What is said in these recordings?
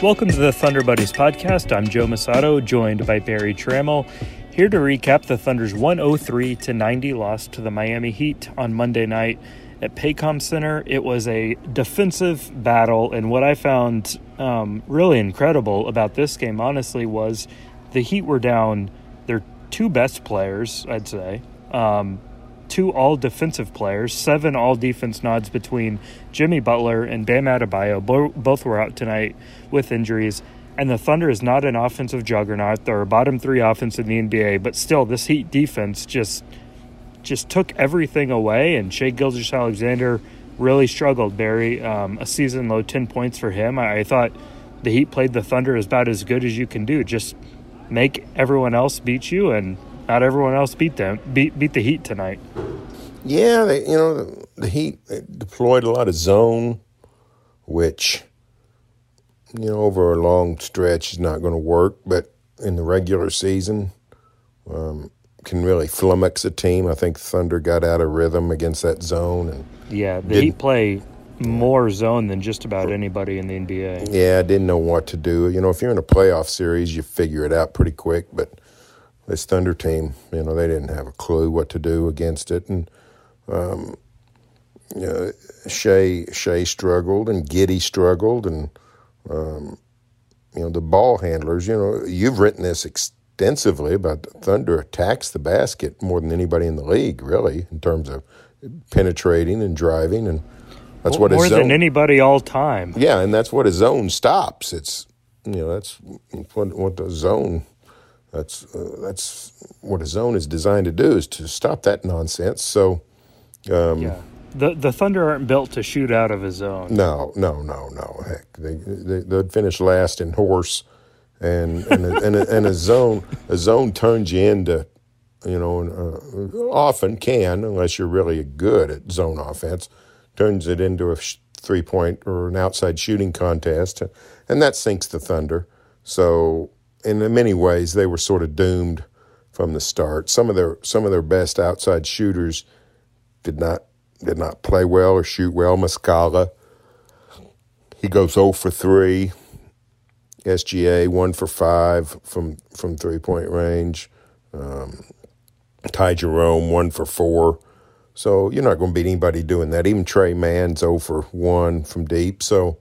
Welcome to the Thunder Buddies podcast. I'm Joe Mussatto, joined by Berry Tramel, here to recap the Thunder's 103 to 90 loss to the Miami Heat on Monday night at Paycom Center. It was a defensive battle, and what I found um, really incredible about this game, honestly, was the Heat were down their two best players, I'd say. Um, two all defensive players, seven all defense nods between Jimmy Butler and Bam Adebayo. Bo- both were out tonight with injuries. And the Thunder is not an offensive juggernaut. They're a bottom three offense in the NBA, but still, this Heat defense just just took everything away. And Shai Gilgeous-Alexander really struggled. Berry, um, a season low ten points for him. I, I thought the Heat played the Thunder about as good as you can do. Just make everyone else beat you, and not everyone else beat them beat beat the Heat tonight. Yeah, they, you know the, the Heat deployed a lot of zone, which you know over a long stretch is not going to work, but in the regular season um, can really flummox a team. I think Thunder got out of rhythm against that zone, and yeah, the Heat play more zone than just about anybody in the NBA. Yeah, I didn't know what to do. You know, if you're in a playoff series, you figure it out pretty quick, but this Thunder team, you know, they didn't have a clue what to do against it, and um, you know, Shai Shai struggled and Giddey struggled, and um, you know the ball handlers. You know, you've written this extensively about Thunder attacks the basket more than anybody in the league, really, in terms of penetrating and driving, and that's more, what more zone, than anybody all time. Yeah, and that's what a zone stops. It's you know that's what what the zone. That's uh, that's what a zone is designed to do is to stop that nonsense. So um, yeah. The the Thunder aren't built to shoot out of a zone. No, no, no, no. Heck, they, they they'd finish last in horse, and and a, and, a, and a zone a zone turns you into, you know, uh, often can unless you're really good at zone offense, turns it into a three point or an outside shooting contest, and that sinks the Thunder. So in many ways, they were sort of doomed from the start. Some of their some of their best outside shooters did not did not play well or shoot well. Muscala, he goes 0 for 3. SGA 1 for 5 from from three point range. Um, Ty Jerome 1 for 4. So you're not going to beat anybody doing that. Even Tre Mann's 0 for 1 from deep. So,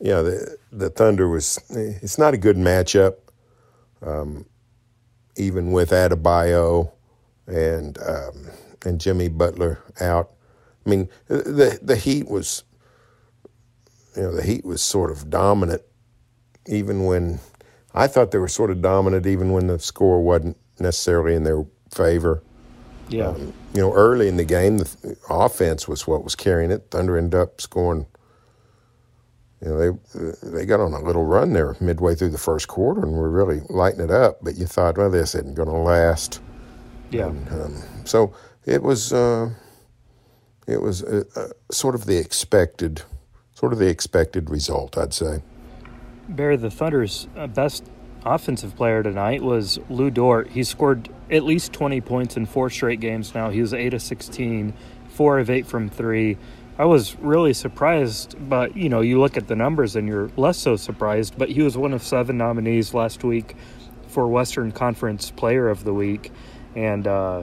yeah, the, the Thunder was, it's not a good matchup, um, even with Adebayo and um, and Jimmy Butler out. I mean, the the Heat was, you know, the Heat was sort of dominant, even when I thought they were sort of dominant, even when the score wasn't necessarily in their favor. Yeah, um, you know, early in the game, the offense was what was carrying it. Thunder ended up scoring. You know, they they got on a little run there midway through the first quarter and were really lighting it up. But you thought, well, this isn't going to last. Yeah. And, um, so it was uh, it was uh, uh, sort of the expected sort of the expected result, I'd say. Bear the Thunder's uh, best offensive player tonight was Lu Dort. He scored at least 20 points in four straight games now. He was 8 of 16, 4 of 8 from 3. I was really surprised, but you know, you look at the numbers and you're less so surprised, but he was one of seven nominees last week for Western Conference Player of the Week and uh,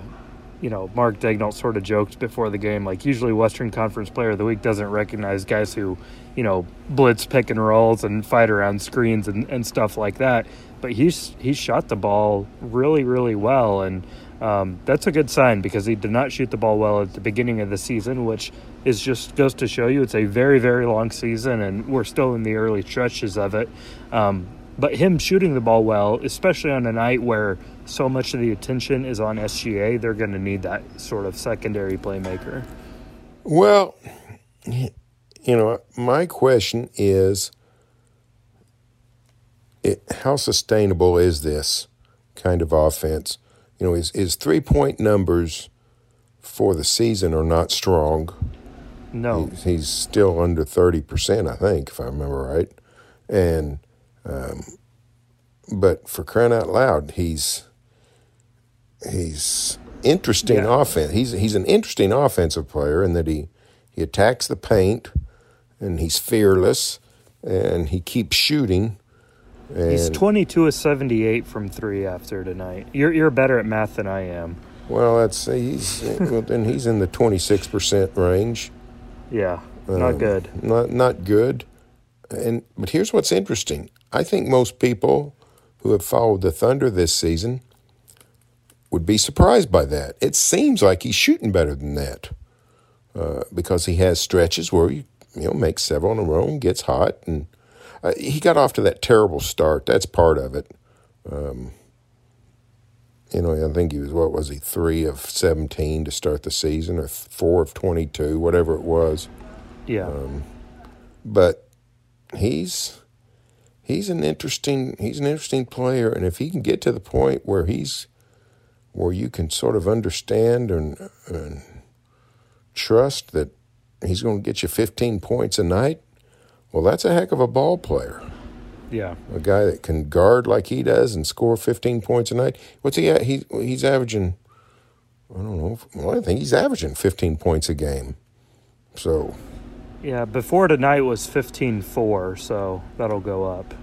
you know, Mark Daigneault sort of joked before the game, like usually Western Conference Player of the Week doesn't recognize guys who, you know, blitz pick and rolls and fight around screens and, and stuff like that. But he's he shot the ball really, really well, and um, that's a good sign because he did not shoot the ball well at the beginning of the season, which is just goes to show you it's a very, very long season, and we're still in the early stretches of it. Um, but him shooting the ball well, especially on a night where so much of the attention is on SGA, they're going to need that sort of secondary playmaker. Well, you know, my question is it, how sustainable is this kind of offense? You know, his, his three point numbers for the season are not strong. No. He's, he's still under 30%, I think, if I remember right. And, um, but for crying out loud, he's, he's interesting Yeah. offense. He's, he's an interesting offensive player in that he, he attacks the paint and he's fearless and he keeps shooting. And, He's 22 of 78 from three after tonight. You're you're better at math than I am. Well, that's he's well, then he's in the twenty six percent range. Yeah, not Um, good. Not not good. And but here's what's interesting. I think most people who have followed the Thunder this season would be surprised by that. It seems like he's shooting better than that uh, because he has stretches where he you know makes several in a row and gets hot and uh, he got off to that terrible start. That's part of it. Um, you know, I think he was what was he three of seventeen to start the season, or four of twenty-two, whatever it was. Yeah, um, But he's he's an interesting he's an interesting player, and if he can get to the point where he's where you can sort of understand and, and trust that he's going to get you fifteen points a night, well, that's a heck of a ball player yeah. a guy that can guard like he does and score 15 points a night. What's he at? He, he's averaging, I don't know, well, I think he's averaging 15 points a game. So, Yeah, before tonight was 15-4, so that'll go up.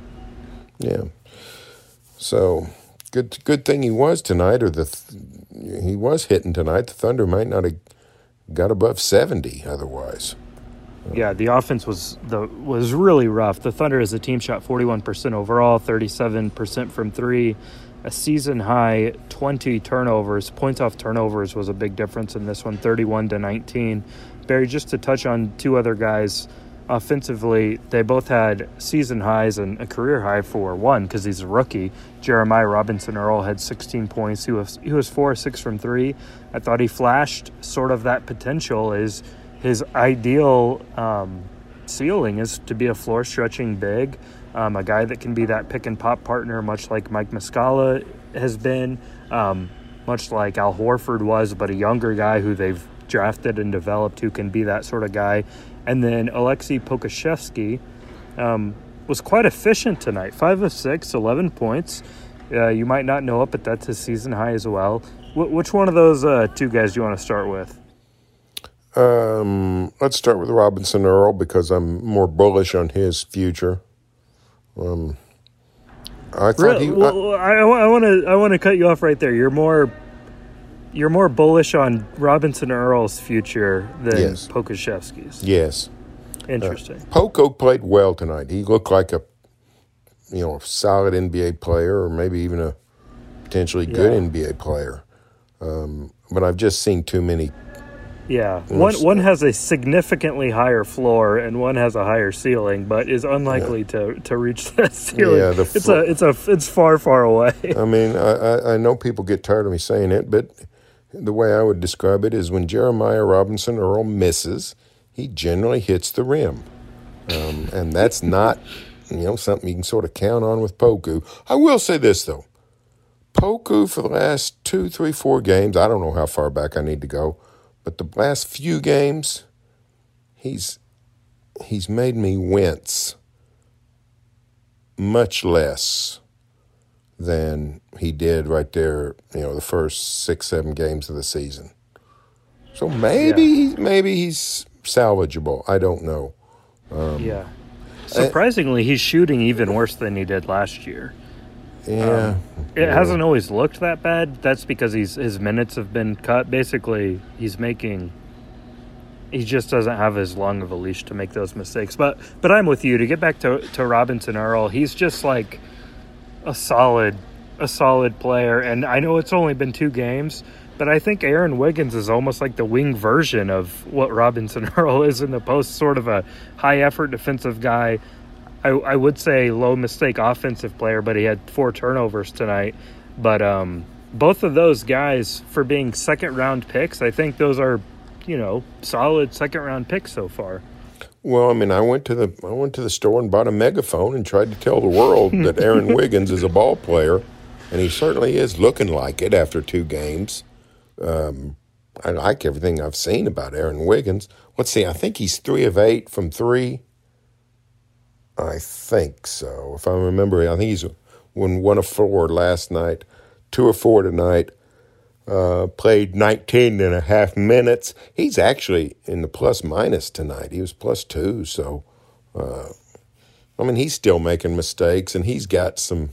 yeah. So, good good thing he was tonight, or the th- he was hitting tonight. The Thunder might not have got above 70 otherwise. Yeah, the offense was the was really rough. The Thunder as a team shot 41% overall, 37% from 3, a season high 20 turnovers. Points off turnovers was a big difference in this one, 31 to 19. Berry just to touch on two other guys offensively, they both had season highs and a career high for one because he's a rookie. Jeremiah Robinson-Earl had 16 points. He was he was 4 6 from 3. I thought he flashed sort of that potential is his ideal um, ceiling is to be a floor stretching big, um, a guy that can be that pick and pop partner, much like Mike Muscala has been, um, much like Al Horford was, but a younger guy who they've drafted and developed who can be that sort of guy. And then Aleksej Pokusevski um, was quite efficient tonight 5 of 6, 11 points. Uh, you might not know it, but that's his season high as well. Wh- which one of those uh, two guys do you want to start with? Um, let's start with Robinson-Earl because I'm more bullish on his future. Um, I thought Really? he. I- well, I want to I want to cut you off right there. You're more you're more bullish on Robinson-Earl's future than Yes. Pokusevski's. yes. Interesting. Poku played well tonight. He looked like a, you know, a solid NBA player, or maybe even a potentially good Yeah. NBA player. Um, but I've just seen too many. yeah, one one has a significantly higher floor and one has a higher ceiling, but is unlikely to, to reach that ceiling. Yeah, the it's a it's a it's far far away. I mean, I, I, I know people get tired of me saying it, but the way I would describe it is when Jeremiah Robinson-Earl misses, he generally hits the rim, um, and that's not, you know, something you can sort of count on with Poku. I will say this though. Poku for the last two, three, four games, I don't know how far back I need to go, but the last few games, he's he's made me wince much less than he did right there, you know, the first six, seven games of the season. So maybe Yeah. maybe he's salvageable. I don't know. Um, yeah. Surprisingly, he's shooting even worse than he did last year. Yeah. Um, it hasn't always looked that bad. That's because he's his minutes have been cut. Basically, he's making. He just doesn't have as long of a leash to make those mistakes. But but I'm with you to get back to to Robinson-Earl. He's just like a solid a solid player. And I know it's only been two games, but I think Aaron Wiggins is almost like the wing version of what Robinson Earl is in the post. Sort of a high effort defensive guy. I, I would say low mistake offensive player, but he had four turnovers tonight. But um, both of those guys, for being second round picks, I think those are you know, solid second round picks so far. Well, I mean, I went to the I went to the store and bought a megaphone and tried to tell the world that Aaron Wiggins is a ball player, and he certainly is looking like it after two games. Um, I like everything I've seen about Aaron Wiggins. Let's see, I think he's three of eight from three. I think so. If I remember, I think he's won one of four last night, two of four tonight. Uh, played 19 and a half minutes. He's actually in the plus minus tonight. He was plus two. So, uh, I mean, he's still making mistakes and he's got some,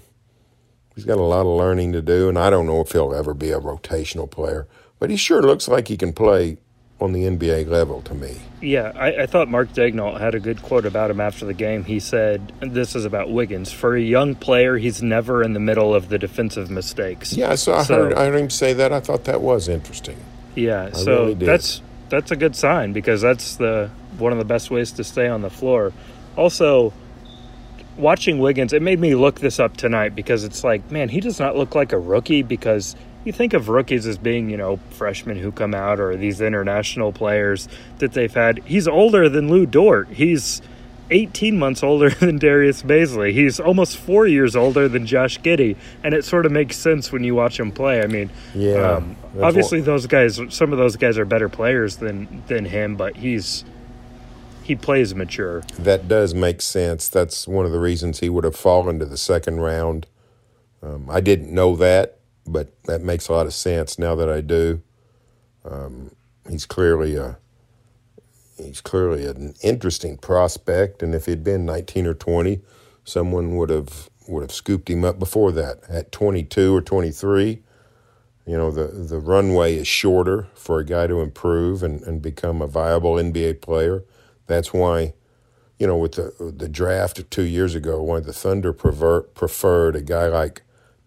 he's got a lot of learning to do. And I don't know if he'll ever be a rotational player, but he sure looks like he can play on the NBA level to me. Yeah, I, I, thought Mark Daigneault had a good quote about him after the game. He said, "This is about Wiggins. For a young player, he's never in the middle of the defensive mistakes." Yeah, so I so, heard I heard him say that. I thought that was interesting. Yeah, I so really that's that's a good sign because that's the one of the best ways to stay on the floor. Also, watching Wiggins, it made me look this up tonight because it's like, man, he does not look like a rookie because you think of rookies as being, you know, freshmen who come out or these international players that they've had. He's older than Lu Dort. He's 18 months older than Darius Bazley. He's almost four years older than Josh Giddey, and it sort of makes sense when you watch him play. I mean, yeah, um, obviously what... those guys, some of those guys are better players than than him, but he's he plays mature. That does make sense. That's one of the reasons he would have fallen to the second round. Um, I didn't know that but that makes a lot of sense now that I do. Um, he's clearly a he's clearly an interesting prospect, and if he'd been 19 or 20, someone would have would have scooped him up before that. At 22 or 23, you know the the runway is shorter for a guy to improve and, and become a viable NBA player. That's why, you know, with the the draft two years ago, why the Thunder prefer, preferred a guy like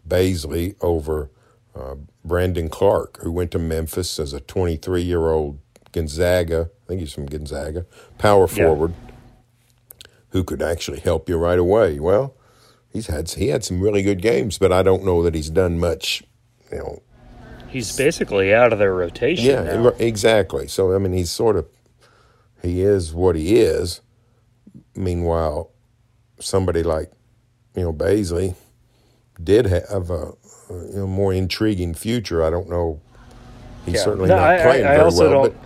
Bazley over uh, Brandon Clarke, who went to Memphis as a 23 year old Gonzaga, I think he's from Gonzaga, power forward, yeah. who could actually help you right away. Well, he's had he had some really good games, but I don't know that he's done much. You know, he's basically out of their rotation. Yeah, now. exactly. So I mean, he's sort of he is what he is. Meanwhile, somebody like you know Bazley did have a, a more intriguing future. I don't know. He's yeah. certainly no, not I, playing I, I very well. Don't,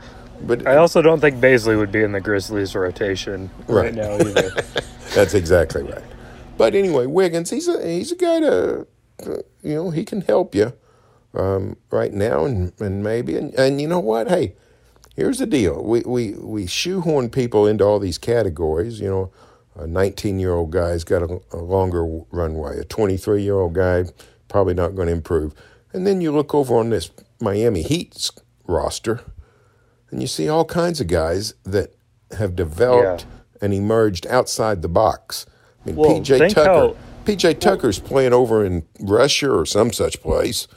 but, but I also don't think Bazley would be in the Grizzlies rotation right, right now either. That's exactly right. But anyway, Wiggins, he's a he's a guy to, you know, he can help you um, right now and, and maybe and, and you know what? Hey, here's the deal. We we we shoehorn people into all these categories. You know, a 19 year old guy's got a, a longer runway. A 23 year old guy probably not going to improve. And then you look over on this Miami Heat's roster, and you see all kinds of guys that have developed yeah. and emerged outside the box. I mean, well, PJ Tucker. How, PJ Tucker's well, playing over in Russia or some such place,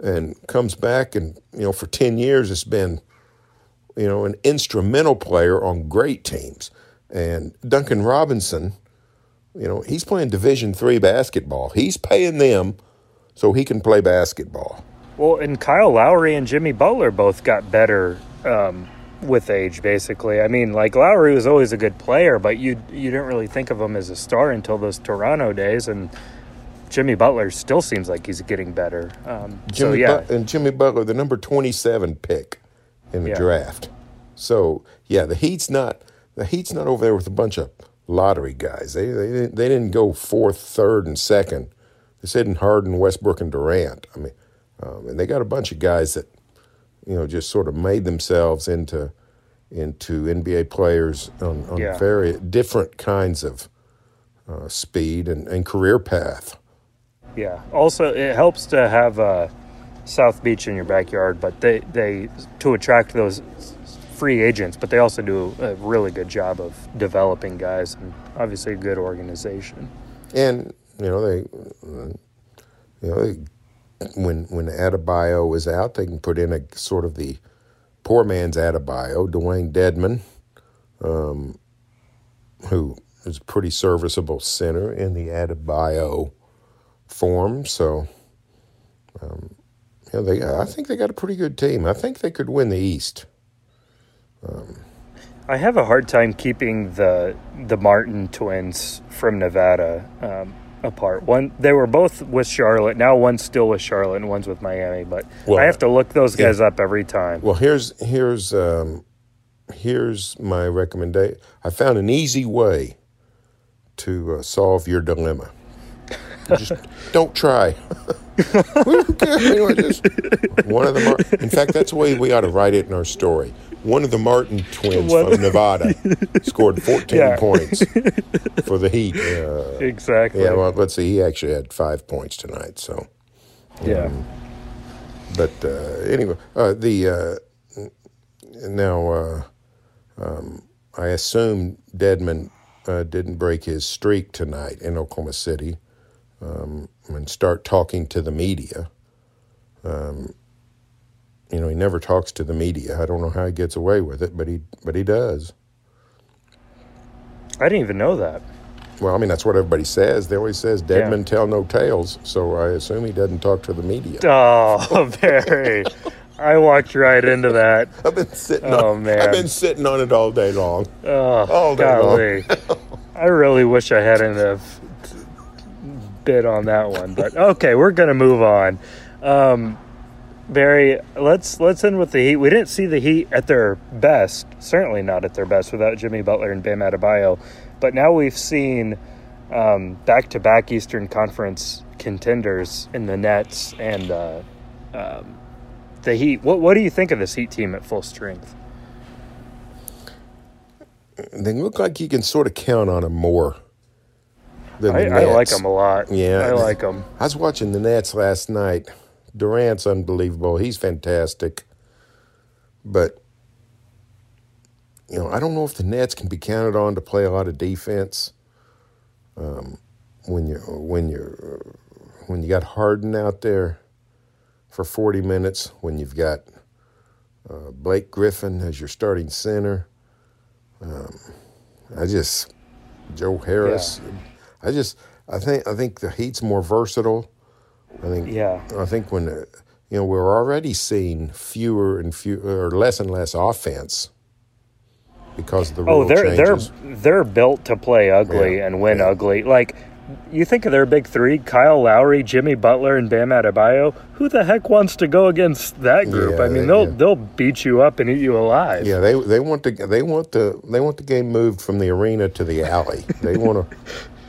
and comes back, and you know, for ten years, it's been, you know, an instrumental player on great teams. And Duncan Robinson, you know, he's playing Division three basketball. He's paying them so he can play basketball. Well, and Kyle Lowry and Jimmy Butler both got better um, with age. Basically, I mean, like Lowry was always a good player, but you you didn't really think of him as a star until those Toronto days, and Jimmy Butler still seems like he's getting better. Um, Jimmy so, yeah. and Jimmy Butler, the number twenty-seven pick in the yeah. draft. So yeah, the Heat's not the Heat's not over there with a bunch of lottery guys. They they they didn't go fourth, third, and second they said in Harden, Westbrook, and Durant. I mean, um, and they got a bunch of guys that, you know, just sort of made themselves into into NBA players on, on yeah. very different kinds of uh, speed and, and career path. Yeah. Also, it helps to have uh, South Beach in your backyard, but they, they to attract those free agents, but they also do a really good job of developing guys and obviously a good organization. And you know, they, you know, they, when when Adebayo is out, they can put in a sort of the poor man's Adebayo, Dewayne Dedmon, um, who is a pretty serviceable center in the Adebayo form. So, um, yeah, they I think they got a pretty good team. I think they could win the East. I have a hard time keeping the the Martin twins from Nevada um, apart. One, they were both with Charlotte. Now one's still with Charlotte and one's with Miami. But Well, I have to look those guys up every time. Well, here's here's um, here's my recommendation. I found an easy way to uh, solve your dilemma. You just don't try. Cares? You know, just- one of the Mar- in fact, that's the way we ought to write it in our story. One of the Martin twins One- from Nevada scored 14 Yeah. points for the Heat. Uh, exactly. yeah, well, let's see. He actually had five points tonight. So, yeah. but uh, anyway, uh, the uh, now uh, um, I assume Dedmon uh, didn't break his streak tonight in Oklahoma City um, and start talking to the media. Um, you know, he never talks to the media. I don't know how he gets away with it, but he but he does. I didn't even know that. Well, I mean, that's what everybody says. They always says dead men tell no tales. So I assume he doesn't talk to the media. Oh, Berry. I walked right into that. I've been sitting. Oh, on, man. I've been sitting on it all day long. Oh, All day long. golly. I really wish I hadn't have bid on that one. But okay, we're gonna move on. Um, Berry, let's let's end with the Heat. We didn't see the Heat at their best, certainly not at their best without Jimmy Butler and Bam Adebayo. But now we've seen um, back-to-back Eastern Conference contenders in the Nets and uh, um, the Heat. What what do you think of this Heat team at full strength? They look like you can sort of count on them more. Than I, the I like them a lot. Yeah, I like them. I was watching the Nets last night. Durant's unbelievable. He's fantastic. But you know, I don't know if the Nets can be counted on to play a lot of defense. Um, when you when you when you got Harden out there for forty minutes, when you've got uh, Blake Griffin as your starting center, um, I just Joe Harris. I just I think I think the Heat's more versatile. I think Yeah. I think when you know we're already seeing fewer and fewer or less and less offense because of the Oh, they're changes. they're they're built to play ugly Yeah, and win yeah. ugly. Like you think of their big three: Kyle Lowry, Jimmy Butler, and Bam Adebayo. Who the heck wants to go against that group? Yeah, I mean, they- they'll yeah. they'll beat you up and eat you alive. Yeah, they they want the they want the they want the game moved from the arena to the alley. They want to.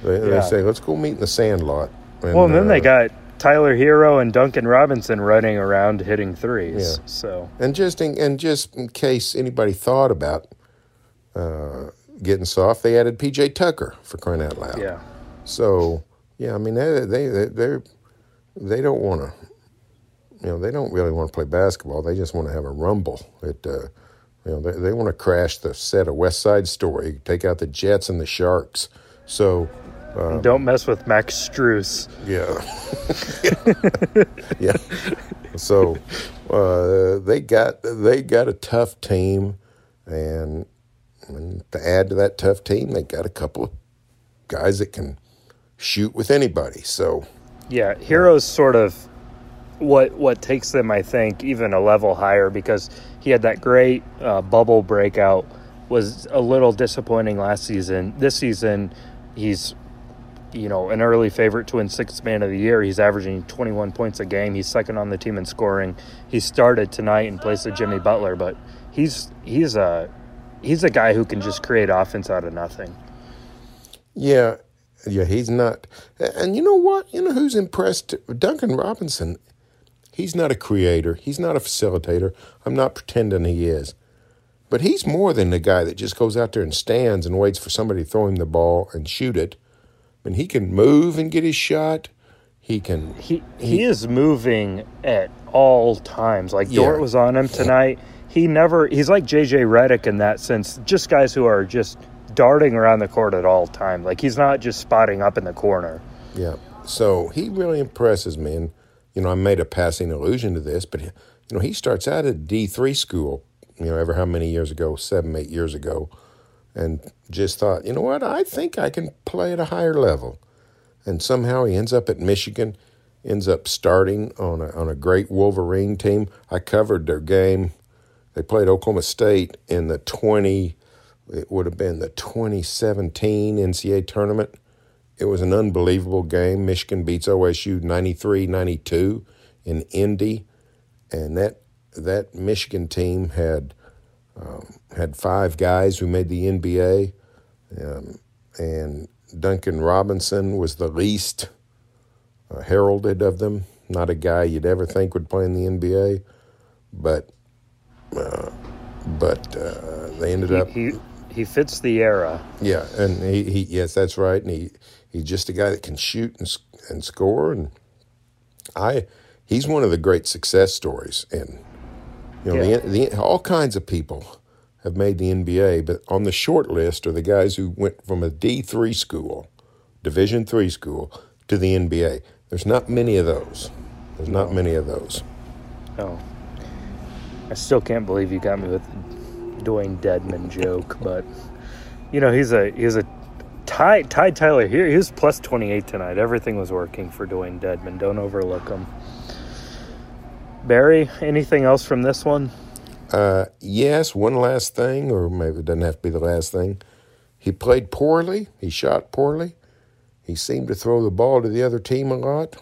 They, they say, "Let's go meet in the sandlot." And, Well, and then they uh, got Tyler Herro and Duncan Robinson running around hitting threes. Yeah. So And just in, and just in case anybody thought about uh, getting soft, they added PJ Tucker for crying out loud. yeah, So yeah, I mean they they they they're, they don't want to, you know, they don't really want to play basketball. They just want to have a rumble. It, uh, you know, they they want to crash the set of West Side Story, take out the Jets and the Sharks. So don't mess with Max Strus. yeah, yeah. So uh, they got they got a tough team, and, and to add to that tough team, they got a couple of guys that can shoot with anybody. So Yeah, Herro's sort of what what takes them, I think, even a level higher because he had that great uh, bubble breakout. Was a little disappointing last season. This season, he's you know an early favorite to win sixth man of the year. He's averaging 21 points a game. He's second on the team in scoring. He started tonight in place of Jimmy Butler, but he's he's a he's a guy who can just create offense out of nothing. Yeah, yeah, he's not. And you know what? You know who's impressed? Duncan Robinson. He's not a creator. He's not a facilitator. I'm not pretending he is. But he's more than the guy that just goes out there and stands and waits for somebody to throw him the ball and shoot it. Mean, he can move and get his shot. He can. he he is moving at all times. Like Yeah. Dort was on him tonight. He never he's like JJ Redick in that sense. Just guys who are just darting around the court at all time. Like he's not just spotting up in the corner. Yeah. So he really impresses me. And, you know, I made a passing allusion to this, but, you know, he starts out at D3 school, you know, ever how many years ago, seven, eight years ago, and just thought, you know what, I think I can play at a higher level. And somehow he ends up at Michigan, ends up starting on a, on a great Wolverine team. I covered their game. they played Oklahoma State in the 20, it would have been the 2017 NCAA tournament. It was an unbelievable game. Michigan beats OSU 93 92 in Indy. And that, that Michigan team had, um, had five guys who made the NBA. Um, and Duncan Robinson was the least uh, heralded of them. Not a guy you'd ever think would play in the NBA, but uh, but uh, they ended He, up. he he fits the era. Yeah, and he, he yes, that's right, and he he's just a guy that can shoot and and score, and I he's one of the great success stories, and you know Yeah. the, the all kinds of people have made the NBA, but on the short list are the guys who went from a D three school, Division three school, to the NBA. There's not many of those. There's not many of those. Oh, I still can't believe you got me with Dewayne Dedmon joke, but you know he's a he's a Ty Ty Tyler here. He was plus twenty eight tonight. Everything was working for Dewayne Dedmon. Don't overlook him. Berry, anything else from this one? Uh, yes, one last thing, or maybe it doesn't have to be the last thing. He played poorly. He shot poorly. He seemed to throw the ball to the other team a lot.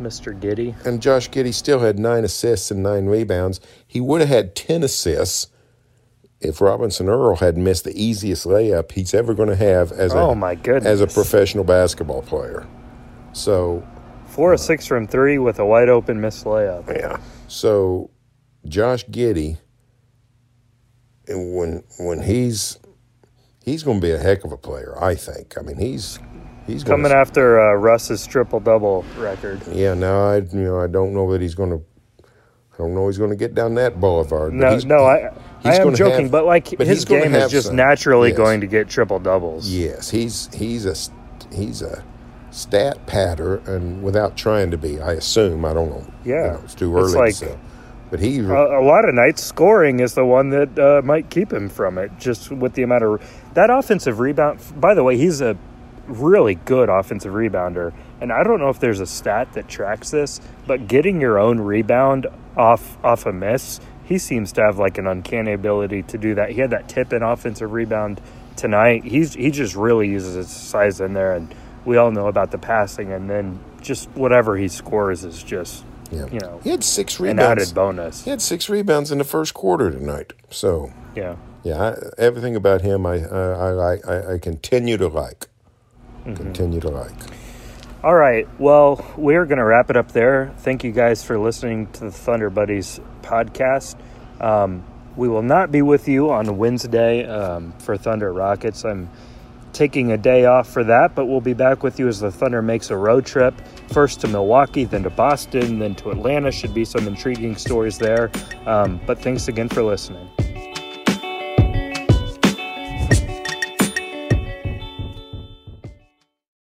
Mr. Giddey. And Josh Giddey still had nine assists and nine rebounds. He would have had 10 assists if Robinson-Earl had missed the easiest layup he's ever going to have as a, Oh, my goodness. as a professional basketball player. So, Four or six from three with a wide open missed layup. Yeah. So Josh Giddey, and when when he's he's going to be a heck of a player, I think. I mean, he's he's gonna, Coming after uh, Russ's triple double record. Yeah. Now I you know I don't know that he's going to. I don't know he's going to get down that boulevard. No, he's- no, I I am joking, have- but like but his game is just some. naturally Yes. going to get triple doubles. Yes, he's he's a he's a stat patter, and without trying to be, I assume. I don't know. You Yeah. know, it's too It's early like- to say. But he A, a lot of nights, scoring is the one that uh, might keep him from it. Just with the amount of that offensive rebound. By the way, he's a really good offensive rebounder, and I don't know if there's a stat that tracks this, but getting your own rebound off off a miss, he seems to have like an uncanny ability to do that. He had that tip in offensive rebound tonight. He's he just really uses his size in there, and we all know about the passing, and then just whatever he scores is just yeah. you know he had six rebounds. an added bonus. He had six rebounds in the first quarter tonight. So Yeah. yeah, I, everything about him, I I, I like. I, I continue to like. Mm-hmm. Continue to like. All right. Well, we're going to wrap it up there. Thank you guys for listening to the Thunder Buddies podcast. Um, we will not be with you on Wednesday um, for Thunder Rockets. I'm taking a day off for that, but we'll be back with you as the Thunder makes a road trip. First to Milwaukee, then to Boston, then to Atlanta. Should be some intriguing stories there. Um, but thanks again for listening.